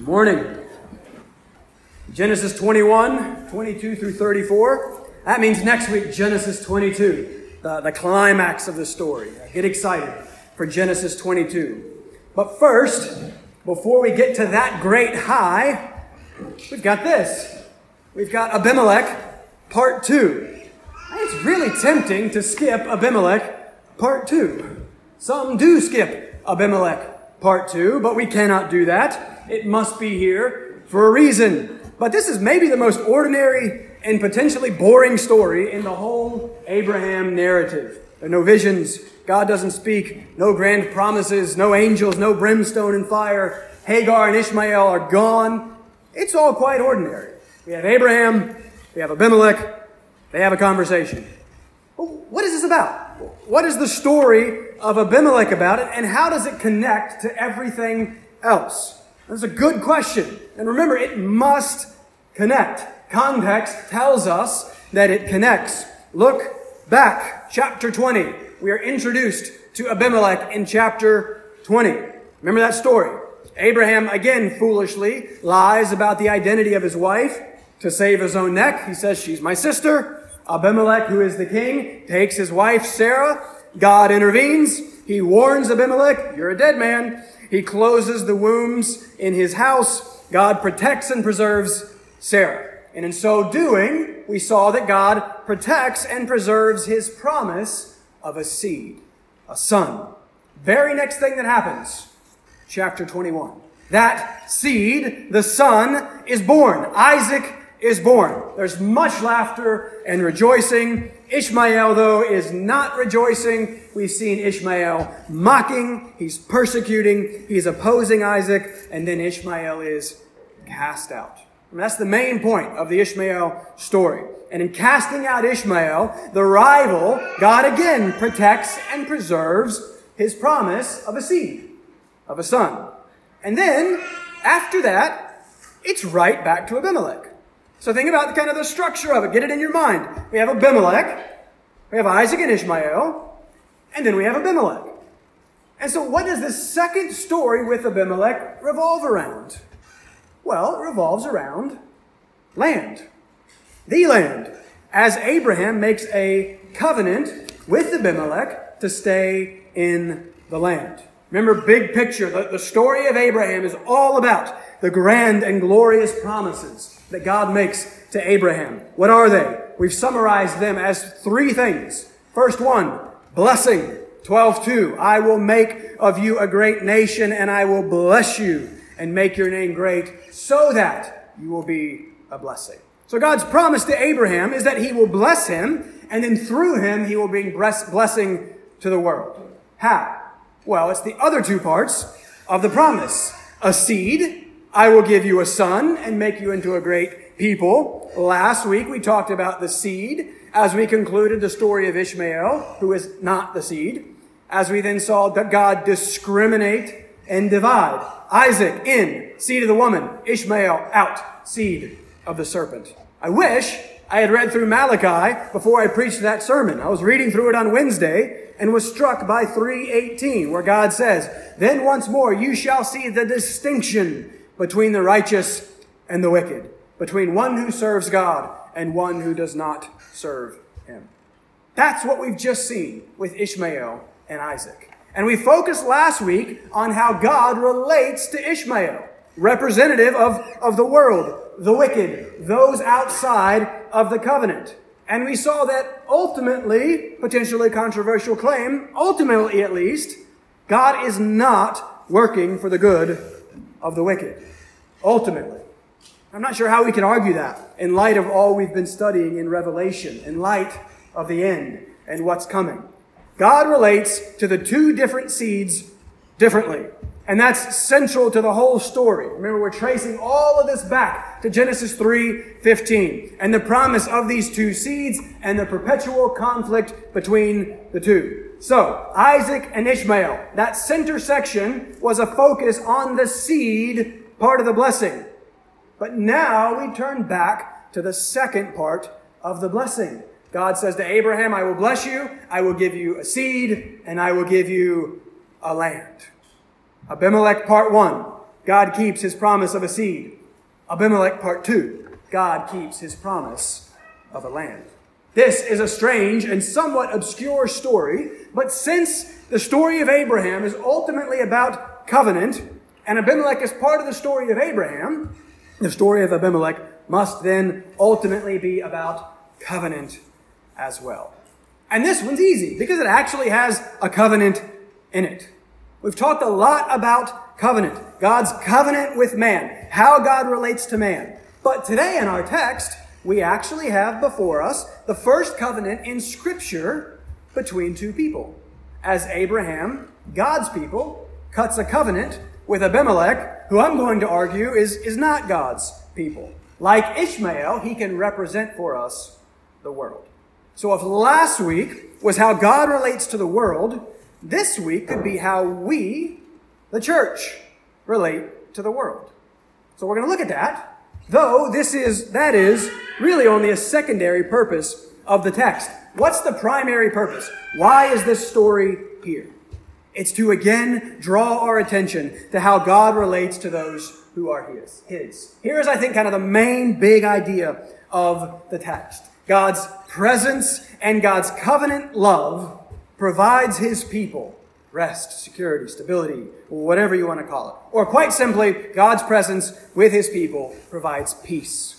Morning. Genesis 21, 22 through 34. That means next week, Genesis 22, the, the climax of the story. Get excited for Genesis 22. But first, before we get to that great high, we've got this. We've got Abimelech, part two. It's really tempting to skip Abimelech, part two. Some do skip Abimelech, part two, but we cannot do that. It must be here for a reason. But this is maybe the most ordinary and potentially boring story in the whole Abraham narrative. There are no visions. God doesn't speak. No grand promises. No angels. No brimstone and fire. Hagar and Ishmael are gone. It's all quite ordinary. We have Abraham. We have Abimelech. They have a conversation. what is this about? What is the story of Abimelech about it, and how does it connect to everything else? That's a good question. And remember, it must connect. Context tells us that it connects. Look back, chapter 20. We are introduced to Abimelech in chapter 20. Remember that story? Abraham, again, foolishly lies about the identity of his wife to save his own neck. He says, She's my sister. Abimelech, who is the king, takes his wife, Sarah. God intervenes. He warns Abimelech, You're a dead man. He closes the wombs in his house. God protects and preserves Sarah. And in so doing, we saw that God protects and preserves his promise of a seed, a son. Very next thing that happens, chapter 21. That seed, the son, is born. Isaac is born. There's much laughter and rejoicing. Ishmael, though, is not rejoicing. We've seen Ishmael mocking, he's persecuting, he's opposing Isaac, and then Ishmael is cast out. And that's the main point of the Ishmael story. And in casting out Ishmael, the rival, God again protects and preserves his promise of a seed, of a son. And then, after that, it's right back to Abimelech. So think about kind of the structure of it. Get it in your mind. We have Abimelech, we have Isaac and Ishmael, and then we have Abimelech. And so what does this second story with Abimelech revolve around? Well, it revolves around land. The land. As Abraham makes a covenant with Abimelech to stay in the land. Remember, big picture, the, the story of Abraham is all about the grand and glorious promises that God makes to Abraham. What are they? We've summarized them as three things. First one, blessing. 12:2 I will make of you a great nation and I will bless you and make your name great so that you will be a blessing. So God's promise to Abraham is that he will bless him and then through him he will bring blessing to the world. How? Well, it's the other two parts of the promise. A seed I will give you a son and make you into a great people. Last week we talked about the seed as we concluded the story of Ishmael, who is not the seed, as we then saw that God discriminate and divide. Isaac in, seed of the woman. Ishmael out, seed of the serpent. I wish I had read through Malachi before I preached that sermon. I was reading through it on Wednesday and was struck by 318 where God says, Then once more you shall see the distinction between the righteous and the wicked, between one who serves God and one who does not serve him. That's what we've just seen with Ishmael and Isaac. And we focused last week on how God relates to Ishmael, representative of, of the world, the wicked, those outside of the covenant. And we saw that ultimately, potentially controversial claim, ultimately at least, God is not working for the good of the wicked. Ultimately. I'm not sure how we can argue that in light of all we've been studying in Revelation, in light of the end and what's coming. God relates to the two different seeds differently. And that's central to the whole story. Remember, we're tracing all of this back to Genesis 3:15 and the promise of these two seeds and the perpetual conflict between the two. So, Isaac and Ishmael, that center section was a focus on the seed part of the blessing. But now we turn back to the second part of the blessing. God says to Abraham, I will bless you, I will give you a seed, and I will give you a land. Abimelech part one. God keeps his promise of a seed. Abimelech part two, God keeps his promise of a land. This is a strange and somewhat obscure story, but since the story of Abraham is ultimately about covenant, and Abimelech is part of the story of Abraham, the story of Abimelech must then ultimately be about covenant as well. And this one's easy because it actually has a covenant in it. We've talked a lot about covenant, God's covenant with man, how God relates to man. But today in our text, we actually have before us the first covenant in Scripture between two people. As Abraham, God's people, cuts a covenant with Abimelech, who I'm going to argue is, is not God's people. Like Ishmael, he can represent for us the world. So if last week was how God relates to the world, this week could be how we, the church, relate to the world. So we're going to look at that, though this is, that is really only a secondary purpose of the text. What's the primary purpose? Why is this story here? It's to again draw our attention to how God relates to those who are his. his. Here's, I think, kind of the main big idea of the text. God's presence and God's covenant love provides his people rest, security, stability, whatever you want to call it. Or quite simply, God's presence with his people provides peace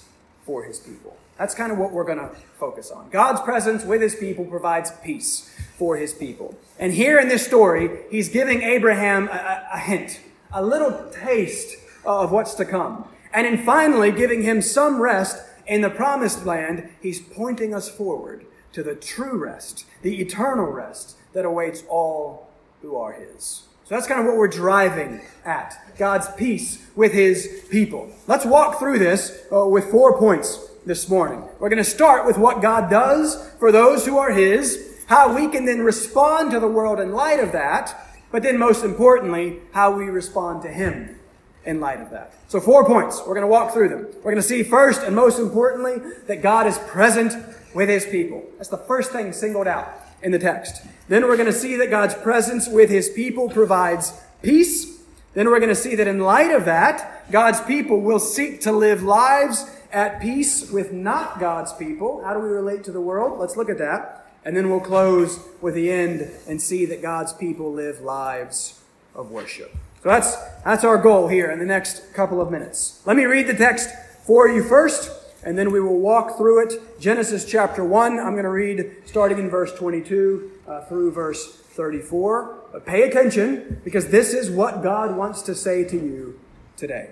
for his people. That's kind of what we're going to focus on. God's presence with his people provides peace for his people. And here in this story, he's giving Abraham a, a hint, a little taste of what's to come. And in finally giving him some rest in the promised land, he's pointing us forward to the true rest, the eternal rest that awaits all who are his. So that's kind of what we're driving at God's peace with his people. Let's walk through this uh, with four points this morning. We're going to start with what God does for those who are his, how we can then respond to the world in light of that, but then most importantly, how we respond to him in light of that. So four points. We're going to walk through them. We're going to see first and most importantly that God is present with his people. That's the first thing singled out in the text. Then we're going to see that God's presence with his people provides peace. Then we're going to see that in light of that, God's people will seek to live lives at peace with not God's people. How do we relate to the world? Let's look at that. And then we'll close with the end and see that God's people live lives of worship. So that's, that's our goal here in the next couple of minutes. Let me read the text for you first, and then we will walk through it. Genesis chapter 1, I'm going to read starting in verse 22 uh, through verse 34. But pay attention, because this is what God wants to say to you today.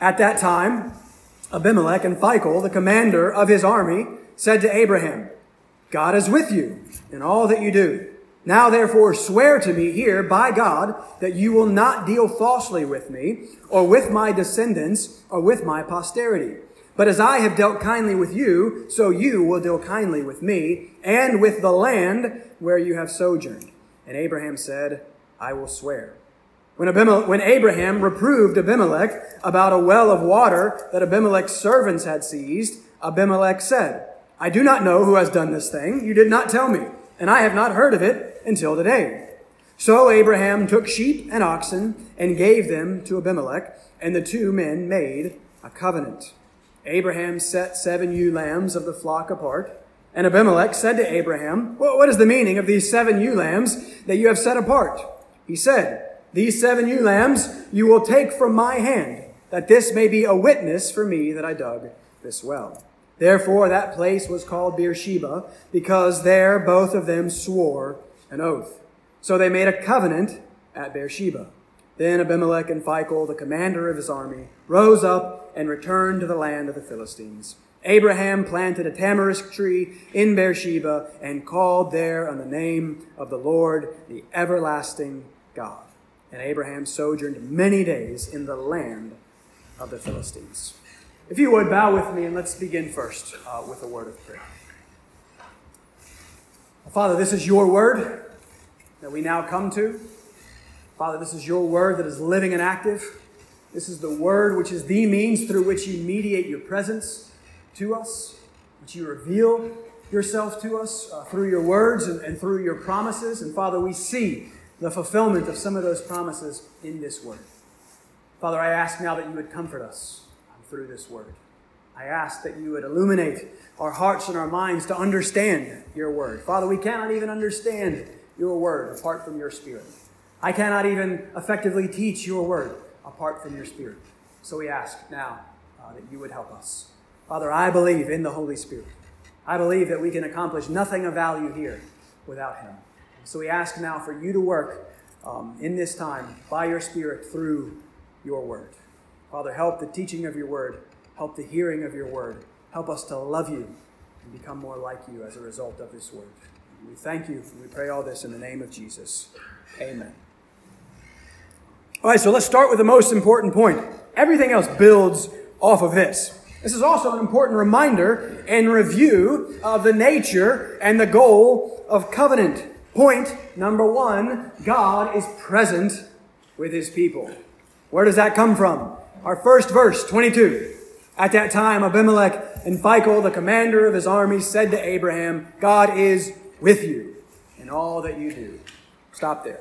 At that time, Abimelech and Phicol, the commander of his army, said to Abraham, God is with you in all that you do. Now therefore swear to me here by God that you will not deal falsely with me, or with my descendants, or with my posterity. But as I have dealt kindly with you, so you will deal kindly with me, and with the land where you have sojourned. And Abraham said, I will swear. When, Abimelech, when Abraham reproved Abimelech about a well of water that Abimelech's servants had seized, Abimelech said, I do not know who has done this thing. You did not tell me, and I have not heard of it until today. So Abraham took sheep and oxen and gave them to Abimelech, and the two men made a covenant. Abraham set seven ewe lambs of the flock apart, and Abimelech said to Abraham, well, What is the meaning of these seven ewe lambs that you have set apart? He said, These seven ewe lambs you will take from my hand, that this may be a witness for me that I dug this well. Therefore, that place was called Beersheba, because there both of them swore an oath. So they made a covenant at Beersheba. Then Abimelech and Phicol, the commander of his army, rose up and returned to the land of the Philistines. Abraham planted a tamarisk tree in Beersheba and called there on the name of the Lord, the everlasting God. And Abraham sojourned many days in the land of the Philistines. If you would, bow with me and let's begin first uh, with a word of prayer. Father, this is your word that we now come to. Father, this is your word that is living and active. This is the word which is the means through which you mediate your presence to us, which you reveal yourself to us uh, through your words and, and through your promises. And Father, we see the fulfillment of some of those promises in this word. Father, I ask now that you would comfort us through this word. I ask that you would illuminate our hearts and our minds to understand your word. Father, we cannot even understand your word apart from your spirit. I cannot even effectively teach your word apart from your spirit. So we ask now uh, that you would help us. Father, I believe in the Holy Spirit. I believe that we can accomplish nothing of value here without him. So we ask now for you to work um, in this time by your Spirit through your word. Father, help the teaching of your word, help the hearing of your word, help us to love you and become more like you as a result of this word. We thank you we pray all this in the name of Jesus. Amen. All right, so let's start with the most important point. Everything else builds off of this. This is also an important reminder and review of the nature and the goal of covenant. Point number one God is present with his people. Where does that come from? Our first verse, 22. At that time, Abimelech and Phicol, the commander of his army, said to Abraham, God is with you in all that you do. Stop there.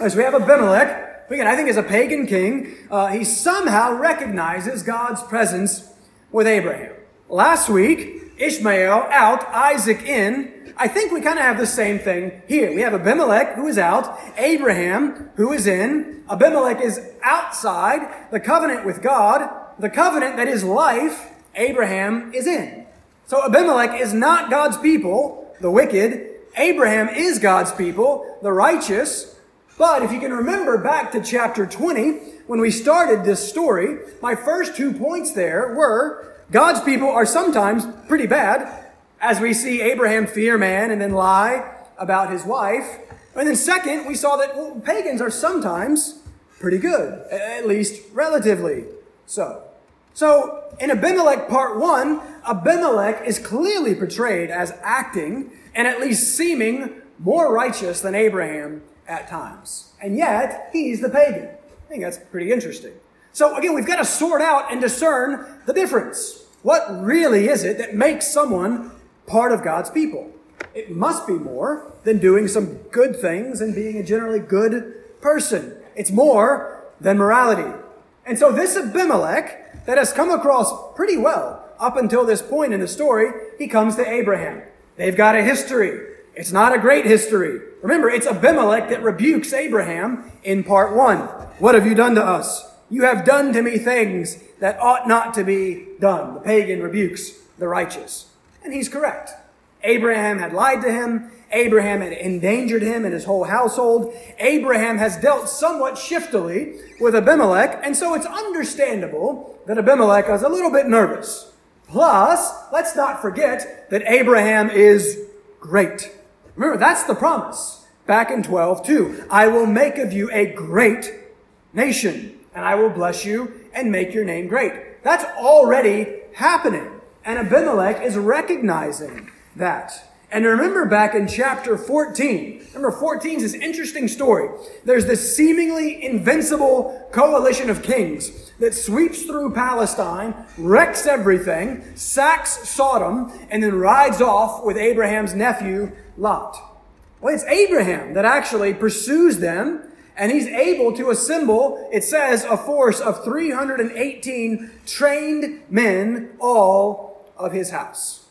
As we have Abimelech, again, I think is a pagan king. Uh, he somehow recognizes God's presence with Abraham. Last week, Ishmael out, Isaac in, I think we kind of have the same thing here. We have Abimelech who is out, Abraham who is in. Abimelech is outside the covenant with God, the covenant that is life, Abraham is in. So Abimelech is not God's people, the wicked. Abraham is God's people, the righteous. But if you can remember back to chapter 20, when we started this story, my first two points there were God's people are sometimes pretty bad, as we see Abraham fear man and then lie about his wife. And then second, we saw that well, pagans are sometimes pretty good, at least relatively so. So in Abimelech part one, Abimelech is clearly portrayed as acting and at least seeming more righteous than Abraham at times. And yet, he's the pagan. I think that's pretty interesting. So again, we've got to sort out and discern the difference. What really is it that makes someone part of God's people. It must be more than doing some good things and being a generally good person. It's more than morality. And so this Abimelech that has come across pretty well up until this point in the story, he comes to Abraham. They've got a history. It's not a great history. Remember, it's Abimelech that rebukes Abraham in part one. What have you done to us? You have done to me things that ought not to be done. The pagan rebukes the righteous. And he's correct. Abraham had lied to him. Abraham had endangered him and his whole household. Abraham has dealt somewhat shiftily with Abimelech, and so it's understandable that Abimelech is a little bit nervous. Plus, let's not forget that Abraham is great. Remember, that's the promise back in 12, 2. I will make of you a great nation, and I will bless you and make your name great. That's already happening. And Abimelech is recognizing that. And remember back in chapter 14, remember 14 is this interesting story. There's this seemingly invincible coalition of kings that sweeps through Palestine, wrecks everything, sacks Sodom, and then rides off with Abraham's nephew, Lot. Well, it's Abraham that actually pursues them, and he's able to assemble, it says, a force of 318 trained men, all of his house.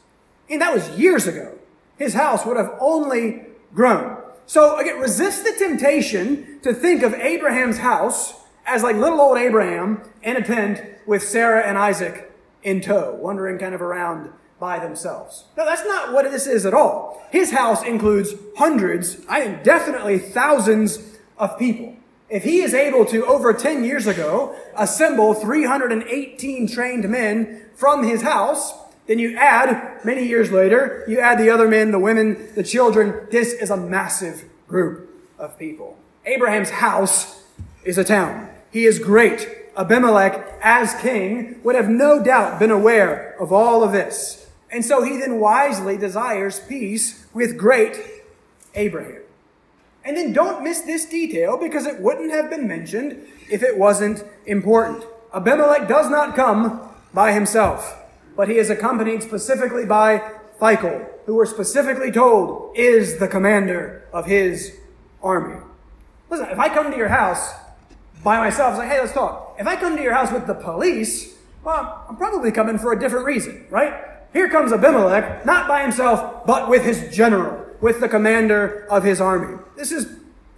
And that was years ago. His house would have only grown. So again, resist the temptation to think of Abraham's house as like little old Abraham in a tent with Sarah and Isaac in tow, wandering kind of around by themselves. No, that's not what this is at all. His house includes hundreds, I think definitely thousands of people. If he is able to, over 10 years ago, assemble 318 trained men from his house, then you add, many years later, you add the other men, the women, the children. This is a massive group of people. Abraham's house is a town. He is great. Abimelech, as king, would have no doubt been aware of all of this. And so he then wisely desires peace with great Abraham. And then don't miss this detail because it wouldn't have been mentioned if it wasn't important. Abimelech does not come by himself but he is accompanied specifically by Phicol, who we're specifically told is the commander of his army. Listen, if I come to your house by myself, it's like, hey, let's talk. If I come to your house with the police, well, I'm probably coming for a different reason, right? Here comes Abimelech, not by himself, but with his general, with the commander of his army. This is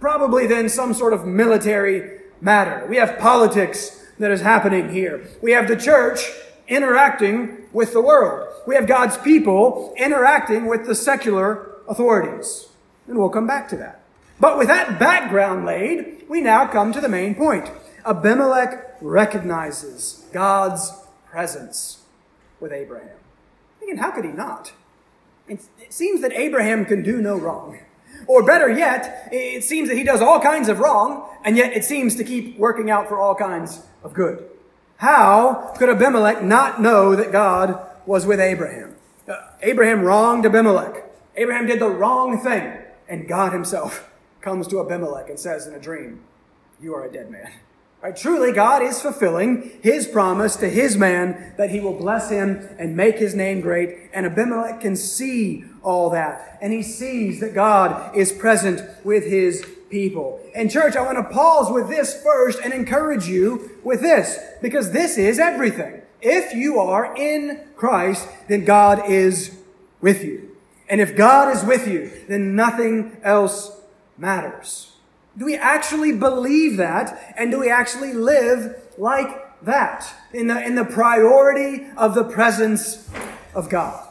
probably then some sort of military matter. We have politics that is happening here. We have the church interacting with the world. We have God's people interacting with the secular authorities. And we'll come back to that. But with that background laid, we now come to the main point. Abimelech recognizes God's presence with Abraham. Thinking, how could he not? It seems that Abraham can do no wrong. Or better yet, it seems that he does all kinds of wrong, and yet it seems to keep working out for all kinds of good. How could Abimelech not know that God was with Abraham? Uh, Abraham wronged Abimelech. Abraham did the wrong thing, and God himself comes to Abimelech and says in a dream, You are a dead man. Right? Truly, God is fulfilling his promise to his man that he will bless him and make his name great. And Abimelech can see all that. And he sees that God is present with his people. And church, I want to pause with this first and encourage you with this, because this is everything. If you are in Christ, then God is with you. And if God is with you, then nothing else matters. Do we actually believe that? And do we actually live like that? In the, in the priority of the presence of God.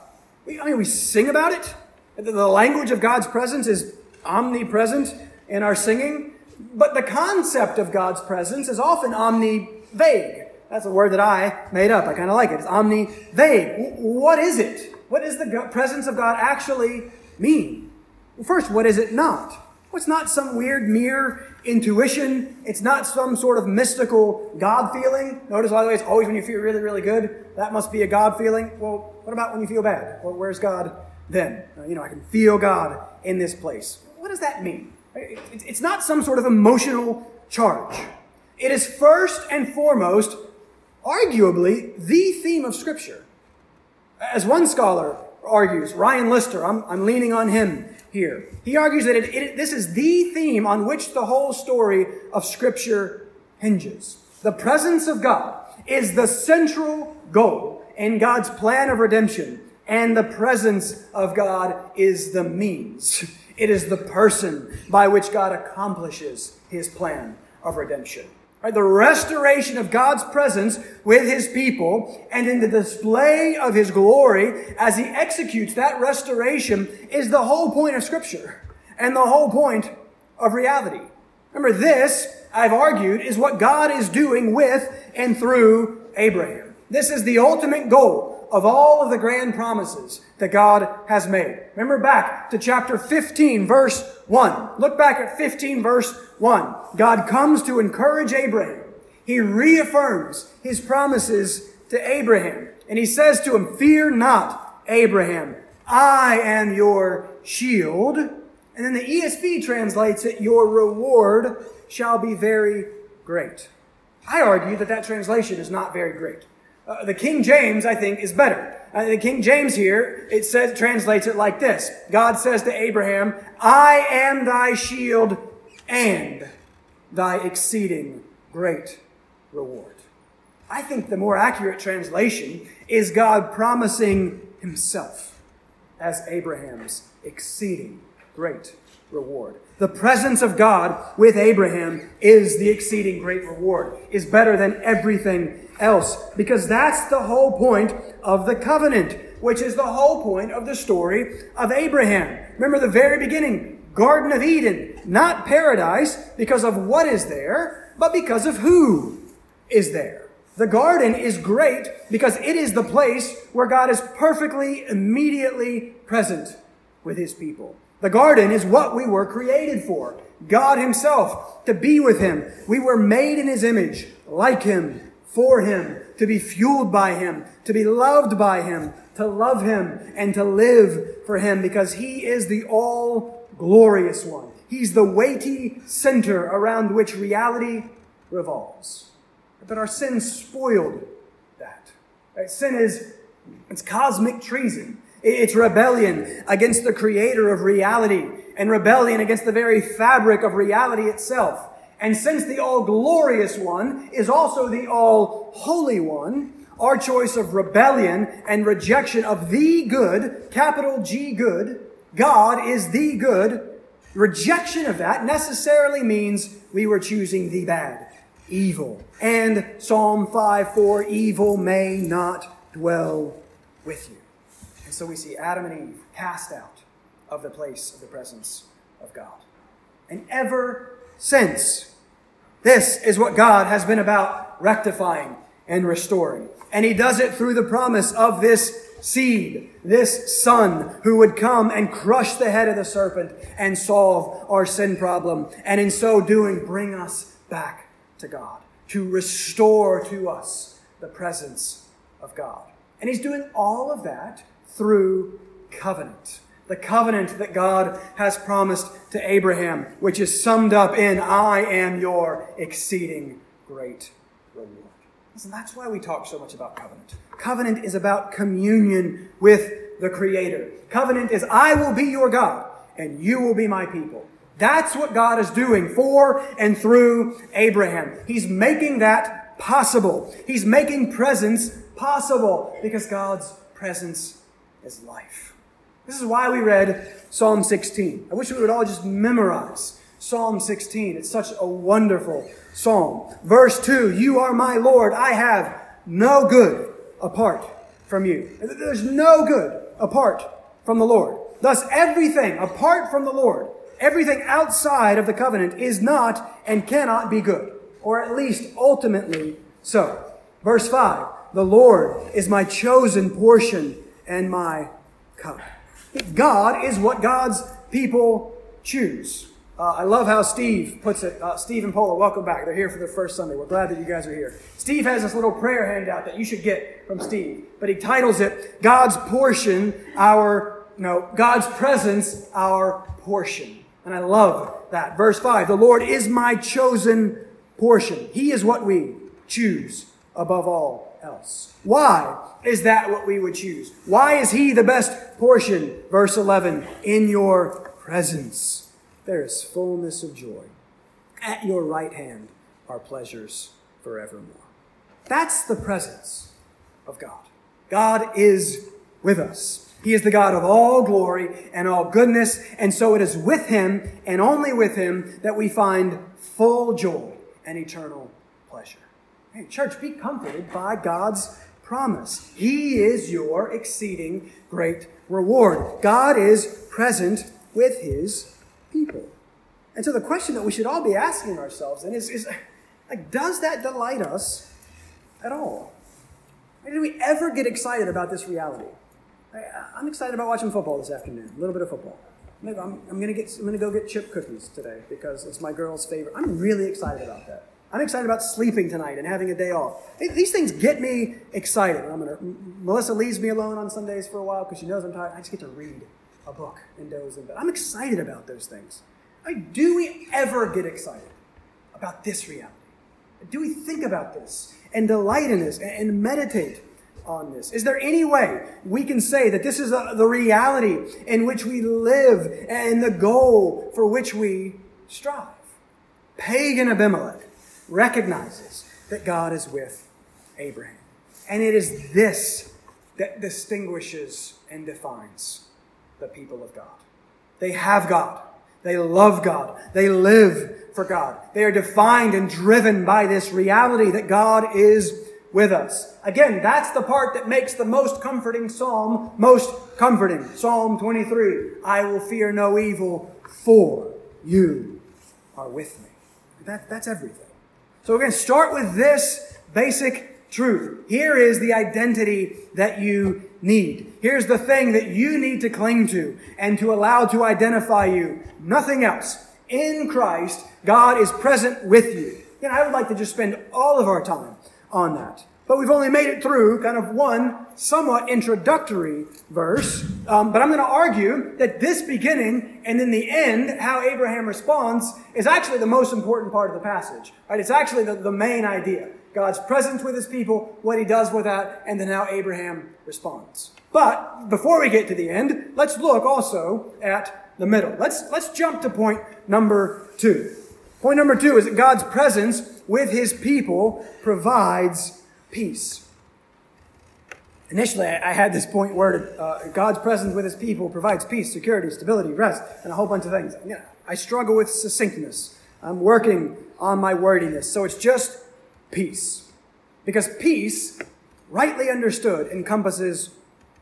I mean, we sing about it. The language of God's presence is omnipresent in our singing. But the concept of God's presence is often omni-vague. That's a word that I made up. I kind of like it. It's omni-vague. What is it? What does the presence of God actually mean? First, what is it not? Well, it's not some weird mere intuition. It's not some sort of mystical God feeling. Notice, by the way, it's always when you feel really, really good. That must be a God feeling. Well, what about when you feel bad? Well, where's God then? Uh, you know, I can feel God in this place. What does that mean? It's not some sort of emotional charge. It is first and foremost, arguably, the theme of Scripture. As one scholar argues, Ryan Lister, I'm, I'm leaning on him here. He argues that it, it, this is the theme on which the whole story of Scripture hinges. The presence of God is the central goal in God's plan of redemption, and the presence of God is the means. It is the person by which God accomplishes his plan of redemption. Right? The restoration of God's presence with his people and in the display of his glory as he executes that restoration is the whole point of scripture and the whole point of reality. Remember this, I've argued, is what God is doing with and through Abraham. This is the ultimate goal of all of the grand promises that God has made. Remember back to chapter 15 verse 1. Look back at 15 verse 1. God comes to encourage Abraham. He reaffirms his promises to Abraham. And he says to him, Fear not, Abraham. I am your shield. And then the ESV translates it, Your reward shall be very great. I argue that that translation is not very great. Uh, the King James, I think, is better. Uh, the King James here, it says, translates it like this. God says to Abraham, I am thy shield and thy exceeding great reward. I think the more accurate translation is God promising himself as Abraham's exceeding great reward. The presence of God with Abraham is the exceeding great reward, is better than everything else, because that's the whole point of the covenant, which is the whole point of the story of Abraham. Remember the very beginning, Garden of Eden, not paradise because of what is there, but because of who is there. The garden is great because it is the place where God is perfectly, immediately present with his people. The garden is what we were created for. God himself, to be with him. We were made in his image, like him, for him, to be fueled by him, to be loved by him, to love him, and to live for him because he is the all glorious one. He's the weighty center around which reality revolves. But our sin spoiled that. Right? Sin is it's cosmic treason. It's rebellion against the creator of reality. and rebellion against the very fabric of reality itself. And since the all glorious one is also the all holy one, our choice of rebellion and rejection of the good, capital G good, God is the good, rejection of that necessarily means we were choosing the bad, evil. And Psalm 5 4, evil may not dwell with you. And so we see Adam and Eve cast out of the place of the presence of God. And ever since, this is what God has been about rectifying and restoring. And he does it through the promise of this seed, this son who would come and crush the head of the serpent and solve our sin problem. And in so doing, bring us back to God, to restore to us the presence of God. And he's doing all of that through covenant. The covenant that God has promised to Abraham, which is summed up in, I am your exceeding great reward. Listen, that's why we talk so much about covenant. Covenant is about communion with the Creator. Covenant is, I will be your God and you will be my people. That's what God is doing for and through Abraham. He's making that possible. He's making presence possible because God's presence is life. This is why we read Psalm 16. I wish we would all just memorize Psalm 16. It's such a wonderful psalm. Verse 2 You are my Lord. I have no good apart from you. There's no good apart from the Lord. Thus, everything apart from the Lord, everything outside of the covenant is not and cannot be good, or at least ultimately so. Verse 5 The Lord is my chosen portion and my cup. God is what God's people choose. Uh, I love how Steve puts it. Uh, Steve and Paula, welcome back. They're here for their first Sunday. We're glad that you guys are here. Steve has this little prayer handout that you should get from Steve, but he titles it God's portion, our, no, God's presence, our portion. And I love that. Verse 5 The Lord is my chosen portion. He is what we choose above all else. Why is that what we would choose? Why is He the best portion? Verse 11 In your presence there is fullness of joy. At your right hand are pleasures forevermore. That's the presence of God. God is with us. He is the God of all glory and all goodness, and so it is with Him and only with Him that we find full joy and eternal. Hey, church, be comforted by God's promise. He is your exceeding great reward. God is present with His people. And so the question that we should all be asking ourselves then is, is like, does that delight us at all? Did we ever get excited about this reality? I, am excited about watching football this afternoon, a little bit of football. I'm, I'm, gonna get, I'm gonna go get chip cookies today because it's my girl's favorite. I'm really excited about that. I'm excited about sleeping tonight and having a day off. These things get me excited. I'm gonna, Melissa leaves me alone on Sundays for a while because she knows I'm tired. I just get to read a book and doze in bed. I'm excited about those things. I mean, do we ever get excited about this reality? Do we think about this and delight in this and meditate on this? Is there any way we can say that this is the reality in which we live and the goal for which we strive? Pagan Abimelech recognizes that God is with Abraham. And it is this that distinguishes and defines the people of God. They have God. They love God. They live for God. They are defined and driven by this reality that God is with us. Again, that's the part that makes the most comforting psalm most comforting. Psalm 23. I will fear no evil, for you are with me. That, that's everything. So we're going to start with this basic truth. Here is the identity that you need. Here's the thing that you need to cling to and to allow to identify you. Nothing else. In Christ, God is present with you. And I would like to just spend all of our time on that. But we've only made it through kind of one somewhat introductory verse. Um, but I'm going to argue that this beginning and then the end, how Abraham responds, is actually the most important part of the passage. Right? It's actually the, the main idea. God's presence with his people, what he does with that, and then how Abraham responds. But before we get to the end, let's look also at the middle. Let's, let's jump to point number two. Point number two is that God's presence with his people provides peace. Initially, I had this point where uh, God's presence with his people provides peace, security, stability, rest, and a whole bunch of things. I struggle with succinctness. I'm working on my wordiness. So it's just peace. Because peace, rightly understood, encompasses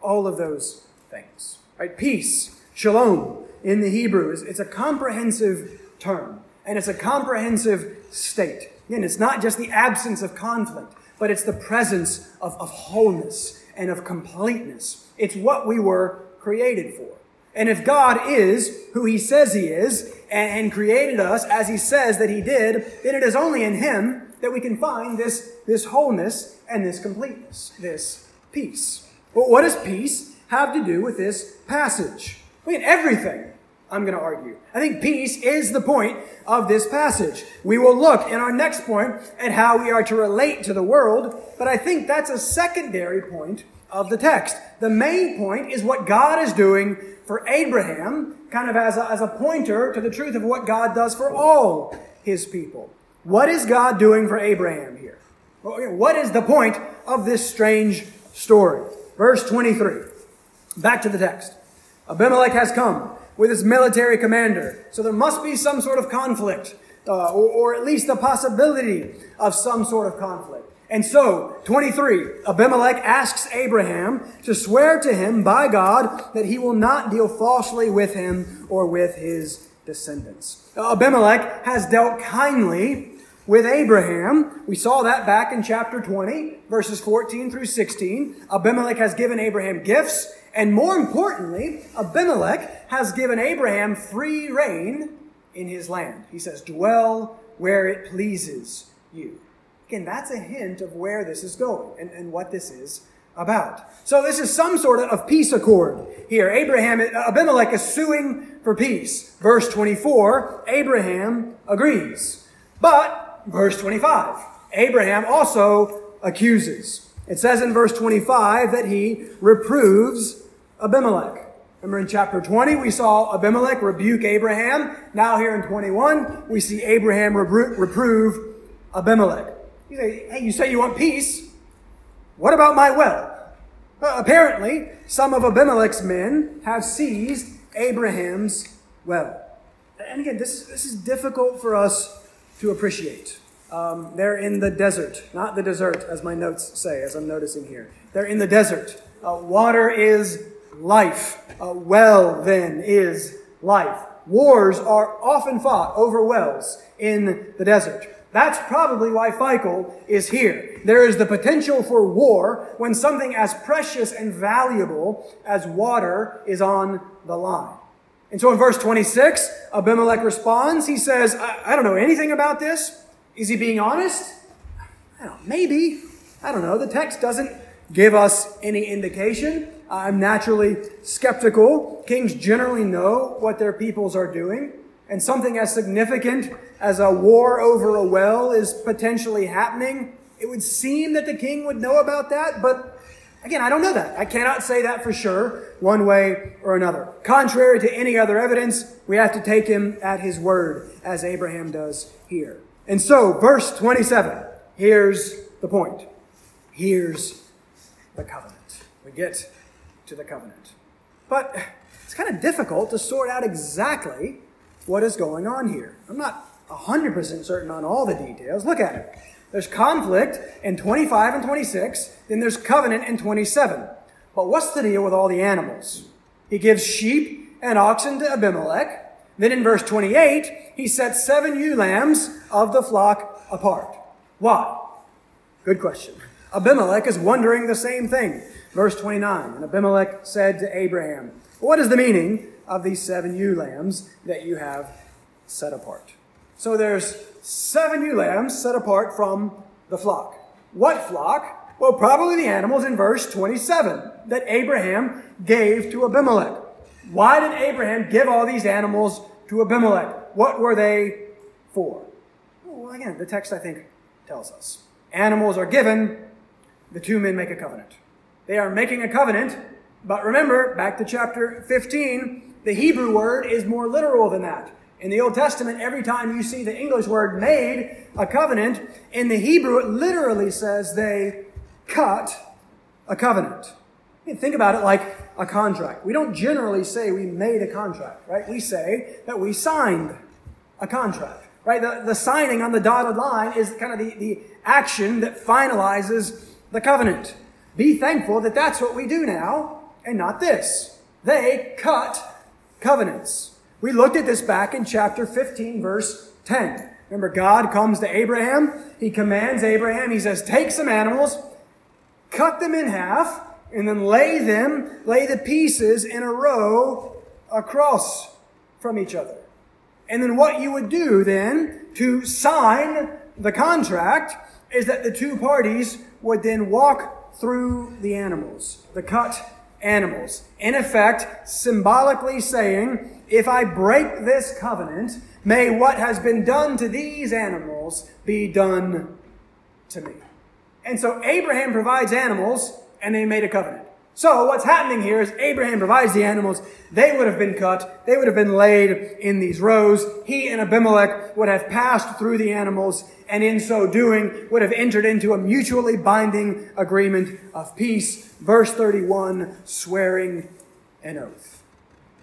all of those things. Right? Peace, shalom, in the Hebrew, is it's a comprehensive term. And it's a comprehensive state. Again, it's not just the absence of conflict, but it's the presence of, of wholeness and of completeness. It's what we were created for. And if God is who he says he is and, and, created us as he says that he did, then it is only in him that we can find this, this wholeness and this completeness, this peace. But what does peace have to do with this passage? I mean, everything, I'm going to argue. I think peace is the point of this passage. We will look in our next point at how we are to relate to the world, but I think that's a secondary point of the text. The main point is what God is doing for Abraham, kind of as a, as a pointer to the truth of what God does for all his people. What is God doing for Abraham here? What is the point of this strange story? Verse 23. Back to the text. Abimelech has come with his military commander. So there must be some sort of conflict, uh, or, or at least a possibility of some sort of conflict. And so, 23, Abimelech asks Abraham to swear to him by God that he will not deal falsely with him or with his descendants. Abimelech has dealt kindly with Abraham. We saw that back in chapter 20, verses 14 through 16. Abimelech has given Abraham gifts, and more importantly, Abimelech has given Abraham free reign in his land. He says, dwell where it pleases you. Again, that's a hint of where this is going and, and what this is about. So this is some sort of peace accord here. Abraham, Abimelech is suing for peace. Verse 24, Abraham agrees. But, verse 25, Abraham also accuses. It says in verse 25 that he reproves Abimelech. Remember in chapter 20, we saw Abimelech rebuke Abraham. Now here in 21, we see Abraham reprove Abimelech. You say, hey, you say you want peace. What about my well? Well, apparently, some of Abimelech's men have seized Abraham's well. And again, this, this is difficult for us to appreciate. Um, they're in the desert, not the desert, as my notes say, as I'm noticing here. They're in the desert. Uh, water is life. A well, then, is life. Wars are often fought over wells in the desert. That's probably why Phicol is here. There is the potential for war when something as precious and valuable as water is on the line. And so in verse 26, Abimelech responds. He says, I, I don't know anything about this. Is he being honest? I don't know, maybe. I don't know. The text doesn't give us any indication. I'm naturally skeptical. Kings generally know what their peoples are doing and something as significant as a war over a well is potentially happening, it would seem that the king would know about that, but again, I don't know that. I cannot say that for sure, one way or another. Contrary to any other evidence, we have to take him at his word, as Abraham does here. And so, verse 27, here's the point. Here's the covenant. We get to the covenant. But it's kind of difficult to sort out exactly what is going on here. I'm not 100% certain on all the details. Look at it. There's conflict in 25 and 26, then there's covenant in 27. But what's the deal with all the animals? He gives sheep and oxen to Abimelech. Then in verse 28, he sets seven ewe lambs of the flock apart. Why? Good question. Abimelech is wondering the same thing. Verse 29, and Abimelech said to Abraham, What is the meaning of these seven ewe lambs that you have set apart. So there's seven ewe lambs set apart from the flock. What flock? Well, probably the animals in verse 27 that Abraham gave to Abimelech. Why did Abraham give all these animals to Abimelech? What were they for? Well, again, the text, I think, tells us. animals are given, the two men make a covenant. They are making a covenant, but remember, back to chapter 15, the Hebrew word is more literal than that. In the Old Testament, every time you see the English word made a covenant, in the Hebrew it literally says they cut a covenant. Think about it like a contract. We don't generally say we made a contract, right? We say that we signed a contract, right? The, the signing on the dotted line is kind of the, the action that finalizes the covenant. Be thankful that that's what we do now and not this. They cut covenants. We looked at this back in chapter 15, verse 10. Remember, God comes to Abraham. He commands Abraham. He says, Take some animals, cut them in half, and then lay them, lay the pieces in a row across from each other. And then what you would do then to sign the contract is that the two parties would then walk through the animals, the cut animals. In effect, symbolically saying, if I break this covenant, may what has been done to these animals be done to me. And so Abraham provides animals and they made a covenant. So what's happening here is Abraham provides the animals. They would have been cut. They would have been laid in these rows. He and Abimelech would have passed through the animals and in so doing would have entered into a mutually binding agreement of peace. Verse 31, swearing an oath.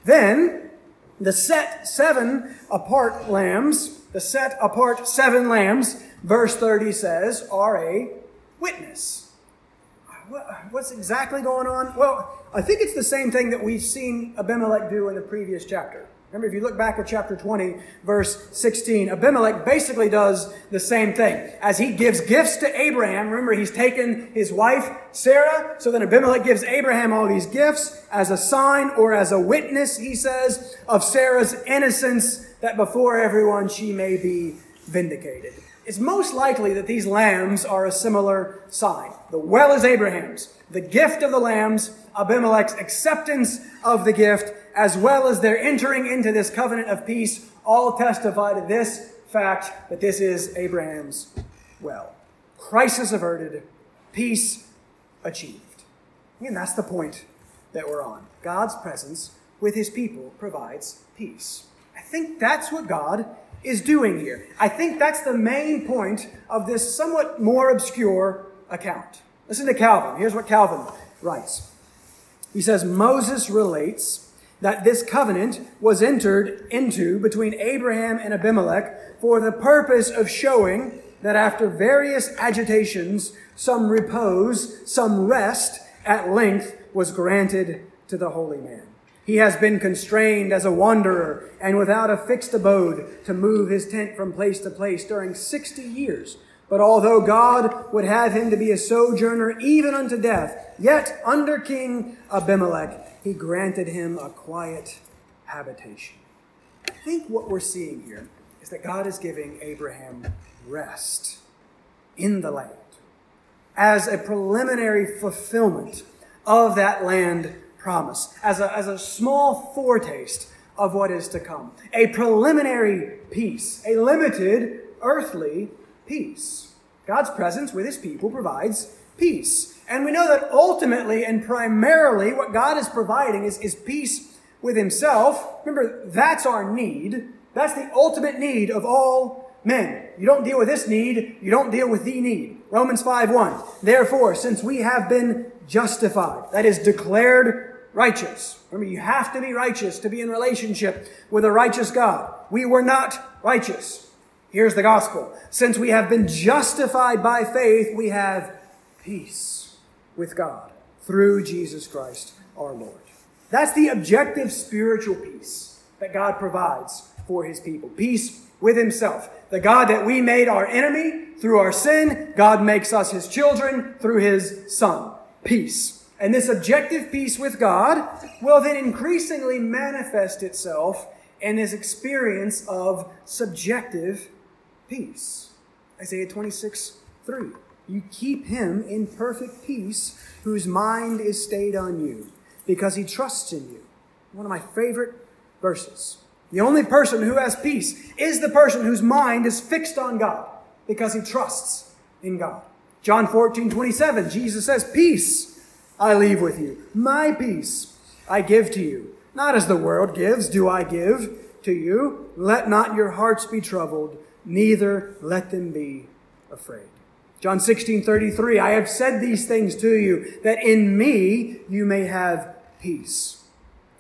Then the set seven apart lambs, the set apart seven lambs, verse 30 says, are a witness what's exactly going on? Well, I think it's the same thing that we've seen Abimelech do in the previous chapter. Remember, if you look back at chapter 20, verse 16, Abimelech basically does the same thing. As he gives gifts to Abraham, remember, he's taken his wife, Sarah, so then Abimelech gives Abraham all these gifts as a sign or as a witness, he says, of Sarah's innocence, that before everyone she may be vindicated. It's most likely that these lambs are a similar sign. The well is Abraham's. The gift of the lambs, Abimelech's acceptance of the gift, as well as their entering into this covenant of peace, all testify to this fact that this is Abraham's well. Crisis averted, peace achieved. And that's the point that we're on. God's presence with his people provides peace. I think that's what God is doing here. I think that's the main point of this somewhat more obscure account. Listen to Calvin. Here's what Calvin writes. He says, Moses relates that this covenant was entered into between Abraham and Abimelech for the purpose of showing that after various agitations, some repose, some rest at length was granted to the holy man. He has been constrained as a wanderer and without a fixed abode to move his tent from place to place during 60 years. But although God would have him to be a sojourner even unto death, yet under King Abimelech, he granted him a quiet habitation. I think what we're seeing here is that God is giving Abraham rest in the land as a preliminary fulfillment of that land promise, as a, as a small foretaste of what is to come. A preliminary peace, a limited earthly peace. God's presence with his people provides peace. And we know that ultimately and primarily what God is providing is, is peace with himself. Remember, that's our need. That's the ultimate need of all men. You don't deal with this need, you don't deal with the need. Romans 5 1. Therefore, since we have been justified, that is declared righteous. Remember, you have to be righteous to be in relationship with a righteous God. We were not righteous. Here's the gospel. Since we have been justified by faith, we have peace with God through Jesus Christ our Lord. That's the objective spiritual peace that God provides for his people. Peace with himself. The God that we made our enemy through our sin, God makes us his children through his son. Peace. And this objective peace with God will then increasingly manifest itself in this experience of subjective peace. Isaiah 26, 3. You keep him in perfect peace whose mind is stayed on you because he trusts in you. One of my favorite verses. The only person who has peace is the person whose mind is fixed on God because he trusts in God. John 14, 27, Jesus says, Peace I leave with you. My peace I give to you. Not as the world gives, do I give to you. Let not your hearts be troubled, neither let them be afraid. John 16, 33, I have said these things to you, that in me you may have peace.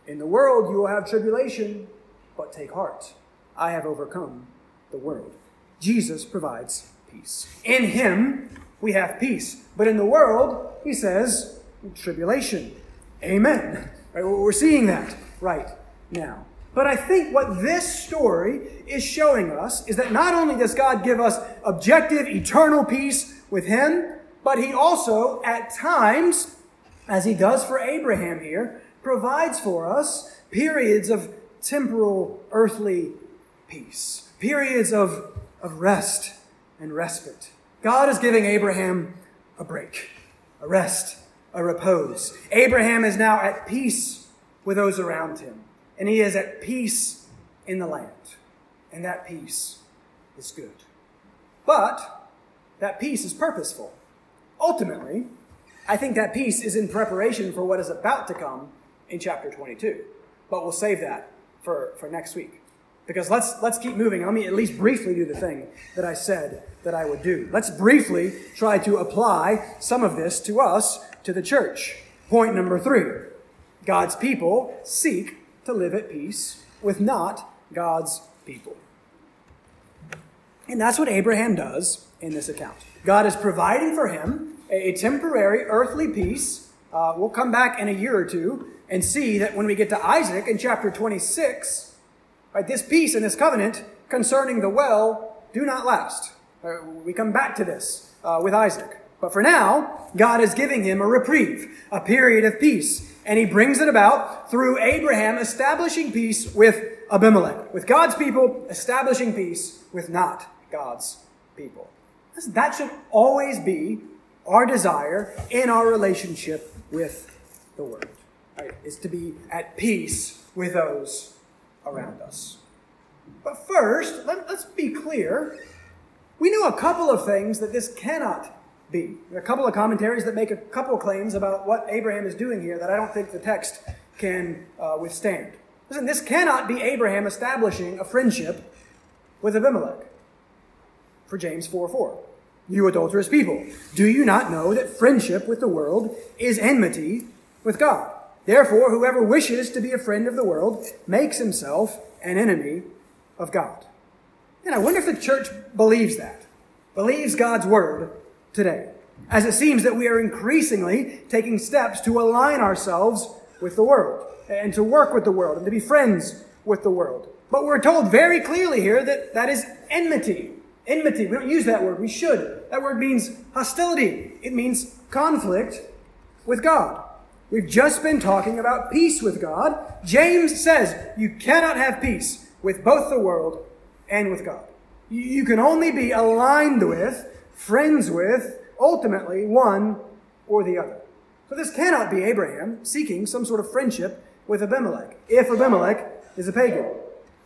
In the world you will have tribulation, but take heart. I have overcome the world. Jesus provides peace. In him we have peace. But in the world, he says, tribulation. Amen. Right? We're seeing that right now. But I think what this story is showing us is that not only does God give us objective, eternal peace with Him, but He also, at times, as He does for Abraham here, provides for us periods of temporal, earthly peace, periods of, of rest and respite. God is giving Abraham a break, a rest, a repose. Abraham is now at peace with those around him and he is at peace in the land. And that peace is good. But that peace is purposeful. Ultimately, I think that peace is in preparation for what is about to come in chapter 22. But we'll save that for, for next week. Because let's, let's keep moving. Let me at least briefly do the thing that I said that I would do. Let's briefly try to apply some of this to us, to the church. Point number three God's people seek to live at peace with not God's people. And that's what Abraham does in this account. God is providing for him a temporary earthly peace. Uh, we'll come back in a year or two and see that when we get to Isaac in chapter 26, right, this peace and this covenant concerning the well do not last. Uh, we come back to this uh, with Isaac. But for now, God is giving him a reprieve, a period of peace. And he brings it about through Abraham establishing peace with Abimelech, with God's people establishing peace with not God's people. That should always be our desire in our relationship with the world, right? Is to be at peace with those around us. But first, let, us be clear. We know a couple of things that this cannot be. There are a couple of commentaries that make a couple claims about what Abraham is doing here that I don't think the text can uh, withstand. Listen, this cannot be Abraham establishing a friendship with Abimelech. For James 4 4. You adulterous people, do you not know that friendship with the world is enmity with God? Therefore, whoever wishes to be a friend of the world makes himself an enemy of God. And I wonder if the church believes that, believes God's word today, as it seems that we are increasingly taking steps to align ourselves with the world and to work with the world and to be friends with the world. But we're told very clearly here that that is enmity. Enmity. We don't use that word. We should. That word means hostility. It means conflict with God. We've just been talking about peace with God. James says you cannot have peace with both the world and with God. You can only be aligned with friends with, ultimately, one or the other. So this cannot be Abraham seeking some sort of friendship with Abimelech, if Abimelech is a pagan.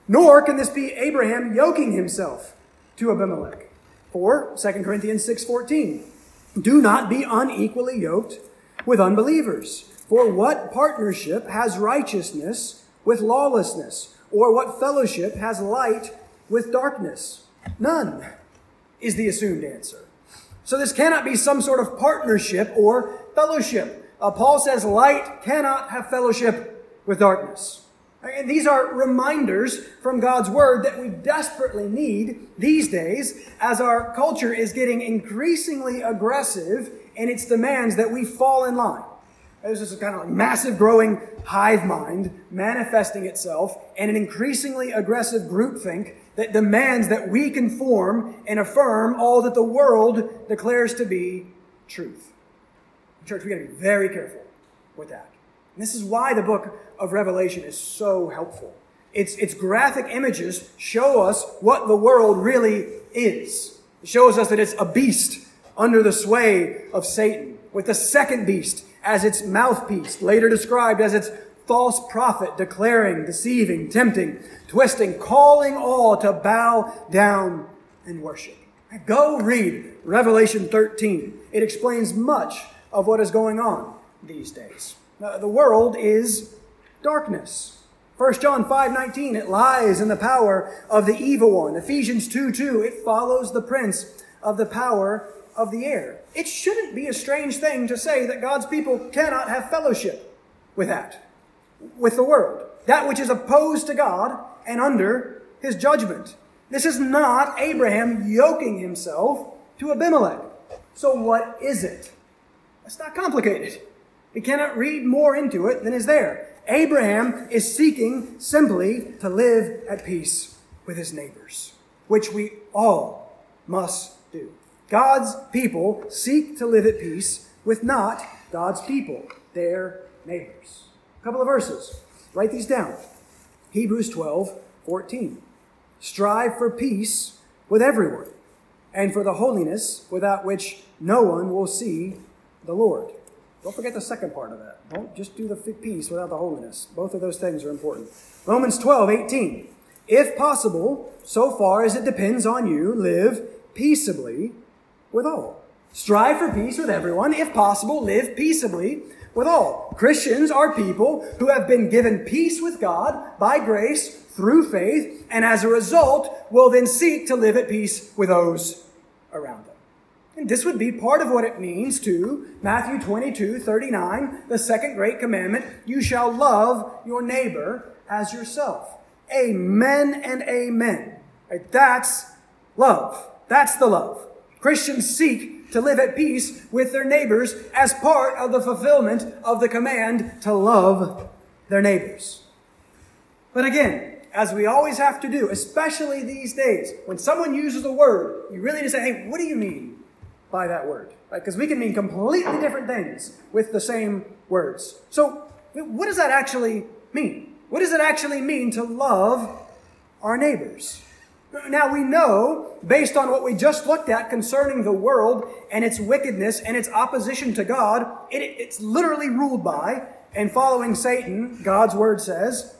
Nor can this be Abraham yoking himself to Abimelech. For 2 Corinthians 6:14, do not be unequally yoked with unbelievers. For what partnership has righteousness with lawlessness? Or what fellowship has light with darkness? None is the assumed answer. So this cannot be some sort of partnership or fellowship. Uh, Paul says light cannot have fellowship with darkness. And these are reminders from God's Word that we desperately need these days as our culture is getting increasingly aggressive in its demands that we fall in line. This kind of like massive growing hive mind manifesting itself and an increasingly aggressive groupthink that demands that we conform and affirm all that the world declares to be truth. Church, we gotta be very careful with that. And this is why the book of Revelation is so helpful. Its, its graphic images show us what the world really is. It shows us that it's a beast under the sway of Satan, with the second beast as its mouthpiece, later described as its false prophet, declaring, deceiving, tempting, twisting, calling all to bow down and worship. Go read Revelation 13. It explains much of what is going on these days. Uh, the world is darkness. 1 John 5:19 it lies in the power of the evil one. Ephesians 2:2 it follows the prince of the power of the air. It shouldn't be a strange thing to say that God's people cannot have fellowship with that, with the world, that which is opposed to God and under his judgment. This is not Abraham yoking himself to Abimelech. So what is it? It's not complicated. We cannot read more into it than is there. Abraham is seeking simply to live at peace with his neighbors, which we all must do. God's people seek to live at peace with not God's people, their neighbors. A couple of verses. Write these down. Hebrews 12, 14. Strive for peace with everyone and for the holiness without which no one will see the Lord. Don't forget the second part of that. Don't just do the peace without the holiness. Both of those things are important. Romans 12, 18. If possible, so far as it depends on you, live peaceably with all. Strive for peace with everyone. If possible, live peaceably with all. Christians are people who have been given peace with God by grace through faith, and as a result, will then seek to live at peace with those around them. And this would be part of what it means to Matthew 22, 39, the second great commandment, you shall love your neighbor as yourself. Amen and amen. Right? That's love. That's the love. Christians seek to live at peace with their neighbors as part of the fulfillment of the command to love their neighbors. But again, as we always have to do, especially these days, when someone uses a word, you really need to say, hey, what do you mean by that word? Because right? we can mean completely different things with the same words. So, what does that actually mean? What does it actually mean to love our neighbors? Now we know, based on what we just looked at concerning the world and its wickedness and its opposition to God, it, it's literally ruled by and following Satan, God's word says,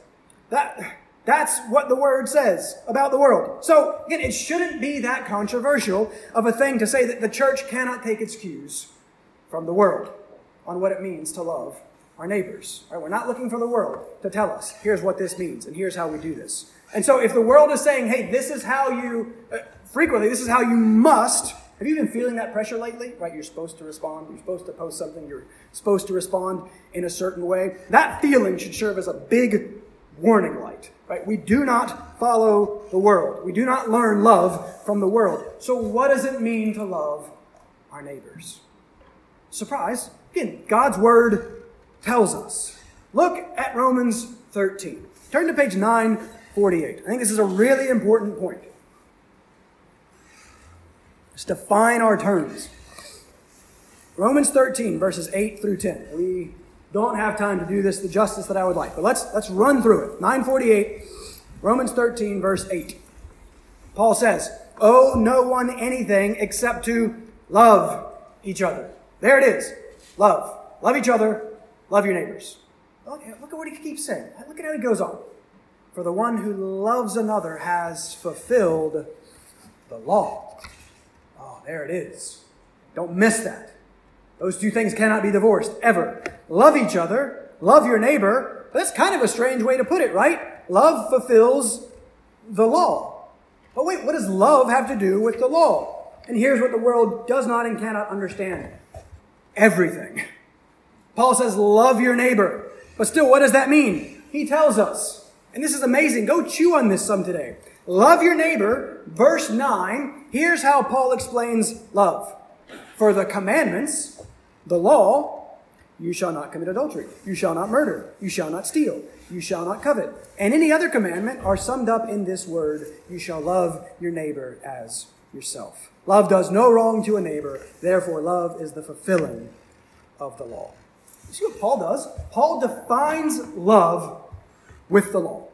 that that's what the word says about the world. So, again, it shouldn't be that controversial of a thing to say that the church cannot take its cues from the world on what it means to love our neighbors. Right? We're not looking for the world to tell us, here's what this means, and here's how we do this. And so, if the world is saying, hey, this is how you, uh, frequently, this is how you must, have you been feeling that pressure lately? Right? You're supposed to respond. You're supposed to post something. You're supposed to respond in a certain way. That feeling should serve as a big warning light. Right? We do not follow the world. We do not learn love from the world. So what does it mean to love our neighbors? Surprise. Again, God's word tells us. Look at Romans 13. Turn to page 948. I think this is a really important point. Let's define our terms. Romans 13, verses 8 through 10. We don't have time to do this the justice that I would like, but let's, let's run through it. 948, Romans 13, verse 8. Paul says, Owe no one anything except to love each other. There it is. Love. Love each other. Love your neighbors. Look, look at what he keeps saying. Look at how he goes on. For the one who loves another has fulfilled the law. Oh, there it is. Don't miss that. Those two things cannot be divorced, ever. Love each other, love your neighbor. That's kind of a strange way to put it, right? Love fulfills the law. But wait, what does love have to do with the law? And here's what the world does not and cannot understand everything. Paul says, Love your neighbor. But still, what does that mean? He tells us, and this is amazing. Go chew on this some today. Love your neighbor, verse 9. Here's how Paul explains love. For the commandments, the law, you shall not commit adultery. You shall not murder. You shall not steal. You shall not covet. And any other commandment are summed up in this word you shall love your neighbor as yourself. Love does no wrong to a neighbor. Therefore, love is the fulfilling of the law. You see what Paul does? Paul defines love with the law.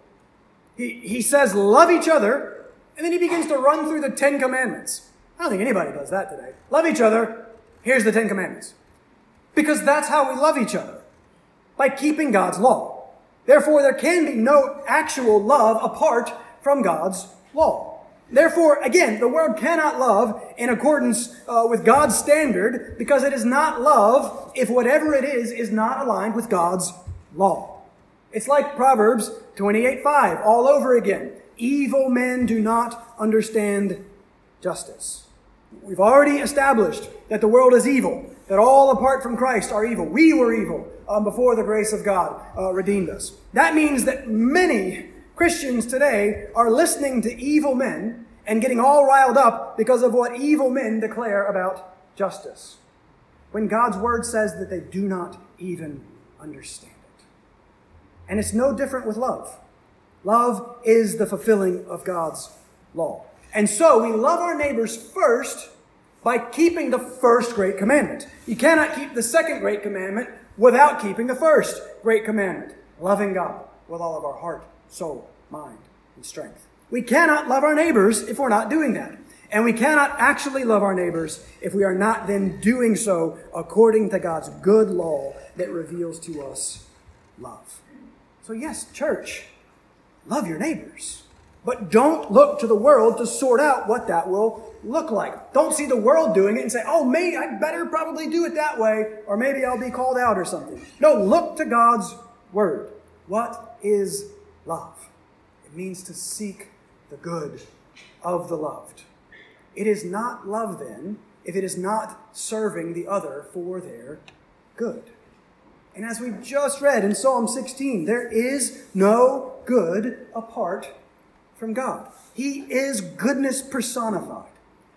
He, he says, love each other, and then he begins to run through the Ten Commandments. I don't think anybody does that today. Love each other. Here's the Ten Commandments. Because that's how we love each other. By keeping God's law. Therefore, there can be no actual love apart from God's law. Therefore, again, the world cannot love in accordance uh, with God's standard because it is not love if whatever it is is not aligned with God's law. It's like Proverbs 28:5 all over again. Evil men do not understand justice. We've already established that the world is evil, that all apart from Christ are evil. We were evil um, before the grace of God uh, redeemed us. That means that many Christians today are listening to evil men and getting all riled up because of what evil men declare about justice. When God's word says that they do not even understand. And it's no different with love. Love is the fulfilling of God's law. And so we love our neighbors first by keeping the first great commandment. You cannot keep the second great commandment without keeping the first great commandment, loving God with all of our heart, soul, mind, and strength. We cannot love our neighbors if we're not doing that. And we cannot actually love our neighbors if we are not then doing so according to God's good law that reveals to us love. So, yes, church, love your neighbors. But don't look to the world to sort out what that will look like. Don't see the world doing it and say, oh, maybe I better probably do it that way, or maybe I'll be called out or something. No, look to God's word. What is love? It means to seek the good of the loved. It is not love, then, if it is not serving the other for their good. And as we just read in Psalm 16, there is no good apart from God. He is goodness personified.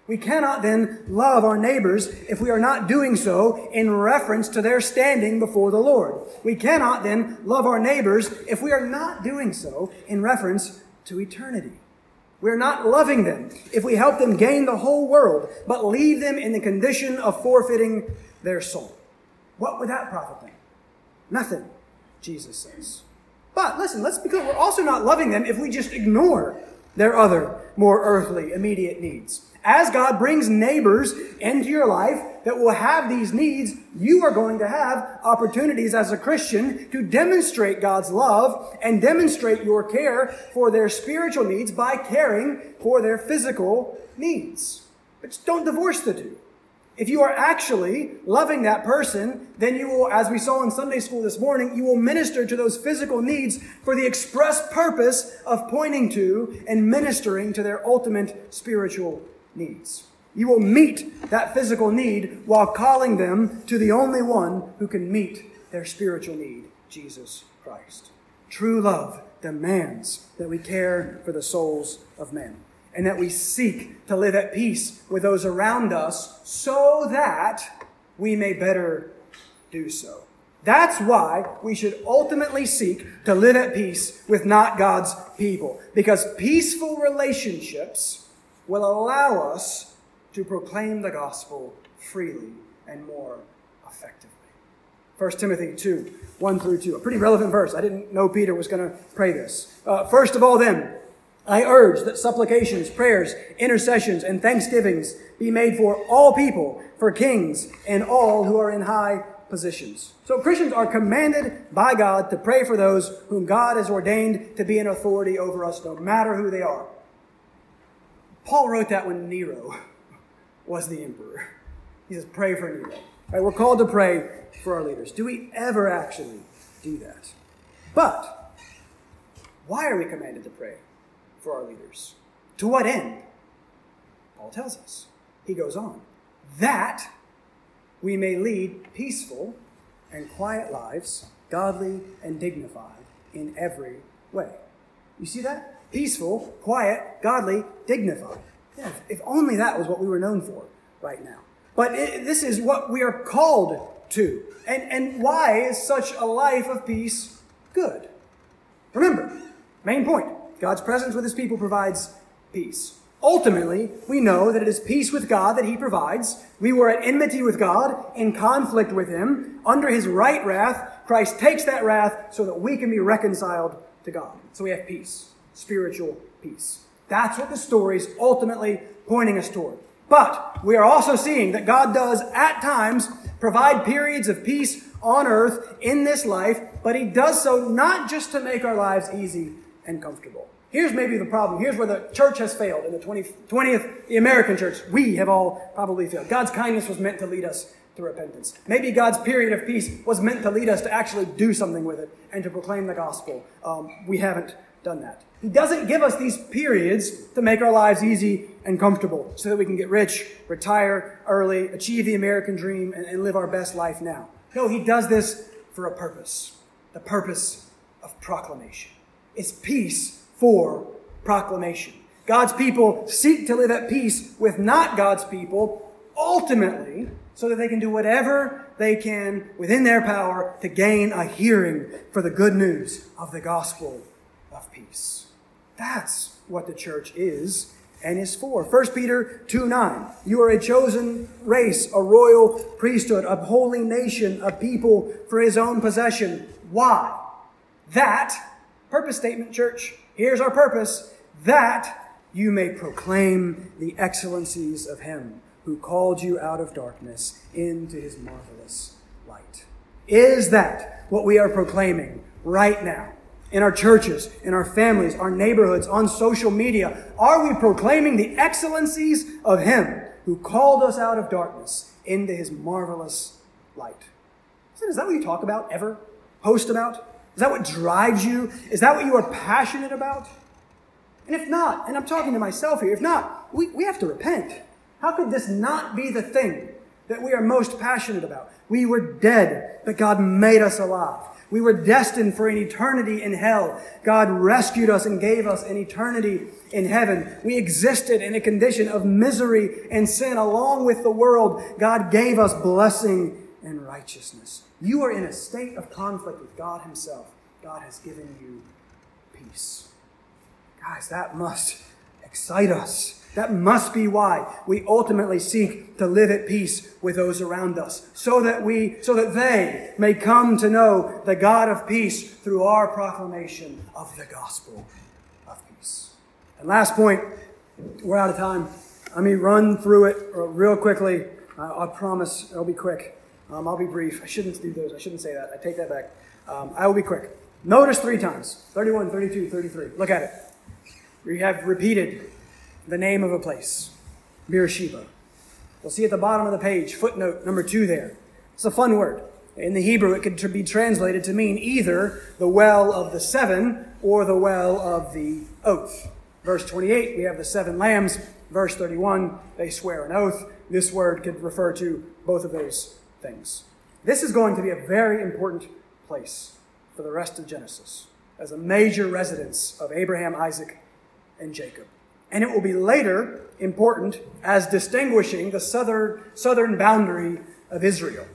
We cannot then love our neighbors if we are not doing so in reference to their standing before the Lord. We cannot then love our neighbors if we are not doing so in reference to eternity. We are not loving them if we help them gain the whole world, but leave them in the condition of forfeiting their soul. What would that profit them? Nothing, Jesus says. But listen, let's be clear. We're also not loving them if we just ignore their other, more earthly, immediate needs. As God brings neighbors into your life that will have these needs, you are going to have opportunities as a Christian to demonstrate God's love and demonstrate your care for their spiritual needs by caring for their physical needs. But don't divorce the two. If you are actually loving that person, then you will, as we saw in Sunday school this morning, you will minister to those physical needs for the express purpose of pointing to and ministering to their ultimate spiritual needs. You will meet that physical need while calling them to the only one who can meet their spiritual need, Jesus Christ. True love demands that we care for the souls of men and that we seek to live at peace with those around us so that we may better do so. That's why we should ultimately seek to live at peace with not God's people. Because peaceful relationships will allow us to proclaim the gospel freely and more effectively. 1 Timothy 2, 1 through 2. A pretty relevant verse. I didn't know Peter was going to pray this. Uh, first of all, then, I urge that supplications, prayers, intercessions, and thanksgivings be made for all people, for kings, and all who are in high positions. So Christians are commanded by God to pray for those whom God has ordained to be in authority over us, no matter who they are. Paul wrote that when Nero was the emperor. He says, pray for Nero. Right, we're called to pray for our leaders. Do we ever actually do that? But why are we commanded to pray? For our leaders. To what end? Paul tells us. He goes on. That we may lead peaceful and quiet lives, godly and dignified in every way. You see that? Peaceful, quiet, godly, dignified. Yeah, if only that was what we were known for right now. But it, this is what we are called to. And, and why is such a life of peace good? Remember, main point God's presence with his people provides peace. Ultimately, we know that it is peace with God that he provides. We were at enmity with God, in conflict with him, under his right wrath. Christ takes that wrath so that we can be reconciled to God. So we have peace, spiritual peace. That's what the story is ultimately pointing us toward. But we are also seeing that God does at times provide periods of peace on earth in this life, but he does so not just to make our lives easy and comfortable. Here's maybe the problem. Here's where the church has failed in the 20th, 20th, the American church. We have all probably failed. God's kindness was meant to lead us to repentance. Maybe God's period of peace was meant to lead us to actually do something with it and to proclaim the gospel. Um, we haven't done that. He doesn't give us these periods to make our lives easy and comfortable so that we can get rich, retire early, achieve the American dream, and, and live our best life now. No, He does this for a purpose the purpose of proclamation. It's peace for proclamation. God's people seek to live at peace with not God's people, ultimately, so that they can do whatever they can within their power to gain a hearing for the good news of the gospel of peace. That's what the church is and is for. 1 Peter 2 9. You are a chosen race, a royal priesthood, a holy nation, a people for his own possession. Why? That, purpose statement, church, here's our purpose, that you may proclaim the excellencies of him who called you out of darkness into his marvelous light. Is that what we are proclaiming right now? In our churches, in our families, our neighborhoods, on social media, are we proclaiming the excellencies of Him who called us out of darkness into His marvelous light? Is that what you talk about ever? Post about? Is that what drives you? Is that what you are passionate about? And if not, and I'm talking to myself here, if not, we, we have to repent. How could this not be the thing that we are most passionate about? We were dead, but God made us alive. We were destined for an eternity in hell. God rescued us and gave us an eternity in heaven. We existed in a condition of misery and sin along with the world. God gave us blessing and righteousness. You are in a state of conflict with God Himself. God has given you peace. Guys, that must excite us. That must be why we ultimately seek to live at peace with those around us, so that we, so that they may come to know the God of peace through our proclamation of the gospel of peace. And last point, we're out of time. Let me run through it real quickly. I, I promise it'll be quick. Um, I'll be brief. I shouldn't do those. I shouldn't say that. I take that back. Um, I will be quick. Notice three times 31, 32, 33. Look at it. We have repeated the name of a place, Beersheba. You'll see at the bottom of the page, footnote number two there. It's a fun word. In the Hebrew, it could be translated to mean either the well of the seven or the well of the oath. Verse 28, we have the seven lambs. Verse 31, they swear an oath. This word could refer to both of those things. This is going to be a very important place for the rest of Genesis as a major residence of Abraham, Isaac, and Jacob. And it will be later important as distinguishing the southern, southern boundary of Israel,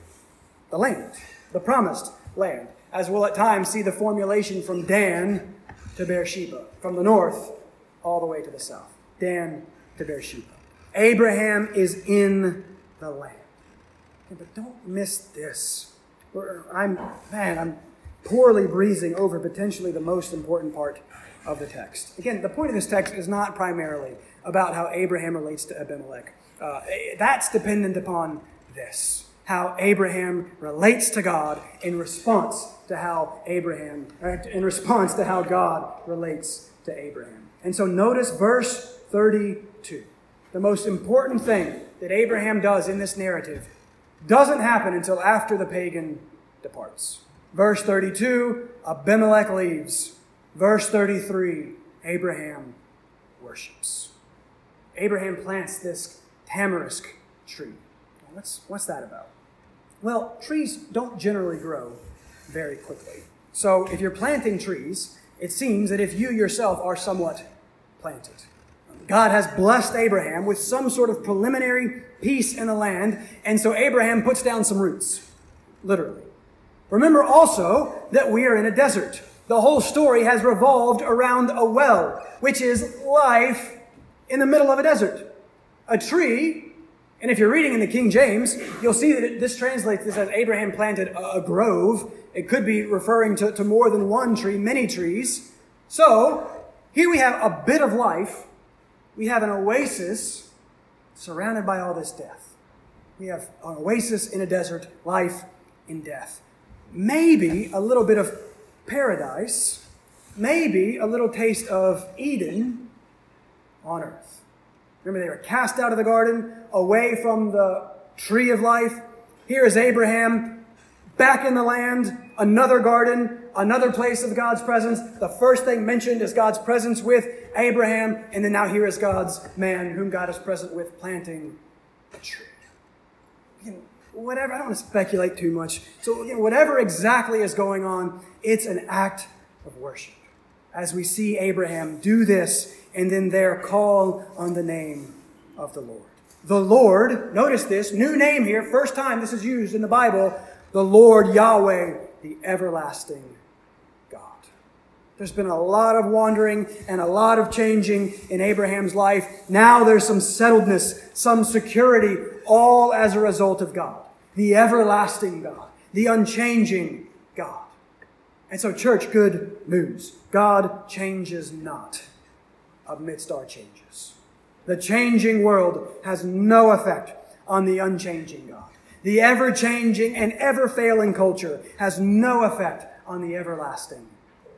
the land, the promised land, as we'll at times see the formulation from Dan to Beersheba, from the north all the way to the south. Dan to Beersheba. Abraham is in the land. But don't miss this. I'm, man, I'm poorly breezing over potentially the most important part of the text. Again, the point of this text is not primarily about how Abraham relates to Abimelech. Uh, that's dependent upon this how Abraham relates to God in response to how Abraham, in response to how God relates to Abraham. And so notice verse 32. The most important thing that Abraham does in this narrative doesn't happen until after the pagan departs. Verse 32 Abimelech leaves. Verse 33 Abraham worships. Abraham plants this tamarisk tree. What's, what's that about? Well, trees don't generally grow very quickly. So if you're planting trees, it seems that if you yourself are somewhat planted, God has blessed Abraham with some sort of preliminary peace in the land, and so Abraham puts down some roots, literally. Remember also that we are in a desert. The whole story has revolved around a well, which is life in the middle of a desert. A tree, and if you're reading in the King James, you'll see that this translates this as Abraham planted a, grove. It could be referring to, to more than one tree, many trees. So, here we have a bit of life. We have an oasis surrounded by all this death. We have an oasis in a desert, life in death. Maybe a little bit of paradise maybe a little taste of Eden on earth. Remember, they were cast out of the garden, away from the tree of life. Here is Abraham back in the land, another garden, another place of God's presence. The first thing mentioned is God's presence with Abraham, and then now here is God's man whom God is present with planting a tree. Again, whatever, I don't want to speculate too much. So, again, whatever exactly is going on, it's an act of worship. As we see Abraham do this and then there call on the name of the Lord. The Lord, notice this, new name here, first time this is used in the Bible, the Lord Yahweh, the everlasting God. There's been a lot of wandering and a lot of changing in Abraham's life. Now there's some settledness, some security, all as a result of God, the everlasting God, the unchanging God. And so, church, good news. God changes not amidst our changes. The changing world has no effect on the unchanging God. The ever changing and ever failing culture has no effect on the everlasting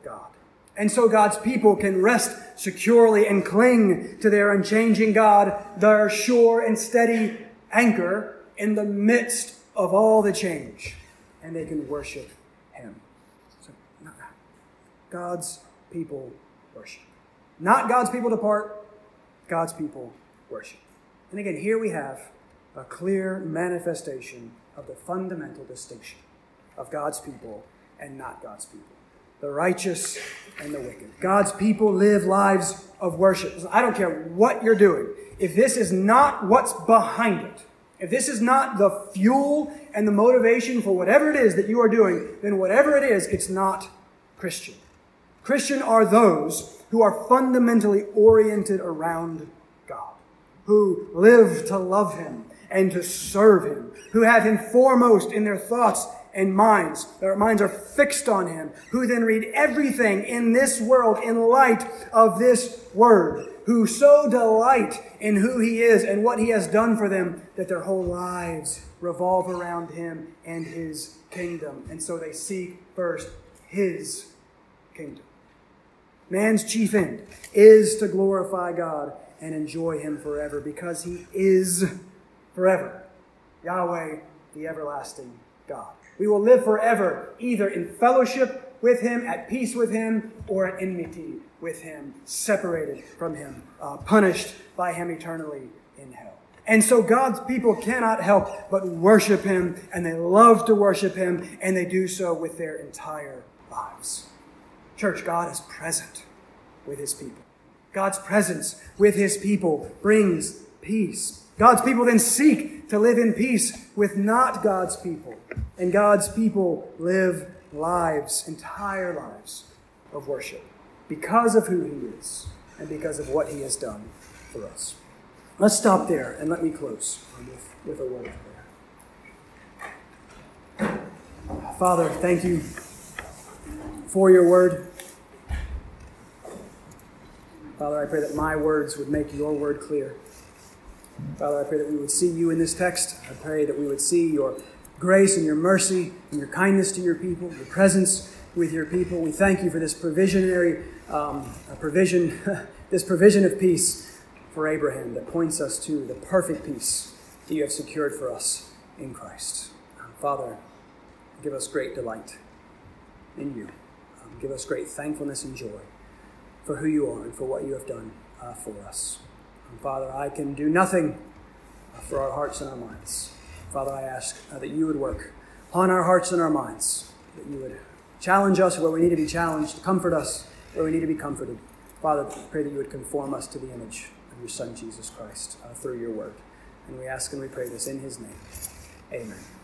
God. And so God's people can rest securely and cling to their unchanging God, their sure and steady anchor in the midst of all the change. And they can worship Him. So, God's people worship. Not God's people depart, God's people worship. And again, here we have a clear manifestation of the fundamental distinction of God's people and not God's people. The righteous and the wicked. God's people live lives of worship. I don't care what you're doing. If this is not what's behind it, if this is not the fuel and the motivation for whatever it is that you are doing, then whatever it is, it's not Christian. Christian are those who are fundamentally oriented around God, who live to love Him and to serve Him, who have Him foremost in their thoughts and minds. Their minds are fixed on Him, who then read everything in this world in light of this Word, who so delight in who He is and what He has done for them that their whole lives revolve around Him and His kingdom. And so they seek first His kingdom. Man's chief end is to glorify God and enjoy Him forever because He is forever. Yahweh, the everlasting God. We will live forever either in fellowship with Him, at peace with Him, or at enmity with Him, separated from Him, uh, punished by Him eternally in hell. And so God's people cannot help but worship Him, and they love to worship Him, and they do so with their entire lives. Church, God is present with his people. God's presence with his people brings peace. God's people then seek to live in peace with not God's people. And God's people live lives, entire lives of worship because of who he is and because of what he has done for us. Let's stop there and let me close with, with a word of prayer. Father, thank you for your word. Father, I pray that my words would make your word clear. Father, I pray that we would see you in this text. I pray that we would see your grace and your mercy and your kindness to your people, your presence with your people. We thank you for this provisionary um, provision, this provision of peace for Abraham that points us to the perfect peace that you have secured for us in Christ. Father, give us great delight in you. Um, give us great thankfulness and joy for who you are and for what you have done uh, for us. And Father, I can do nothing for our hearts and our minds. Father, I ask uh, that you would work on our hearts and our minds, that you would challenge us where we need to be challenged, comfort us where we need to be comforted. Father, pray that you would conform us to the image of your Son, Jesus Christ, uh, through your word. And we ask and we pray this in his name. Amen.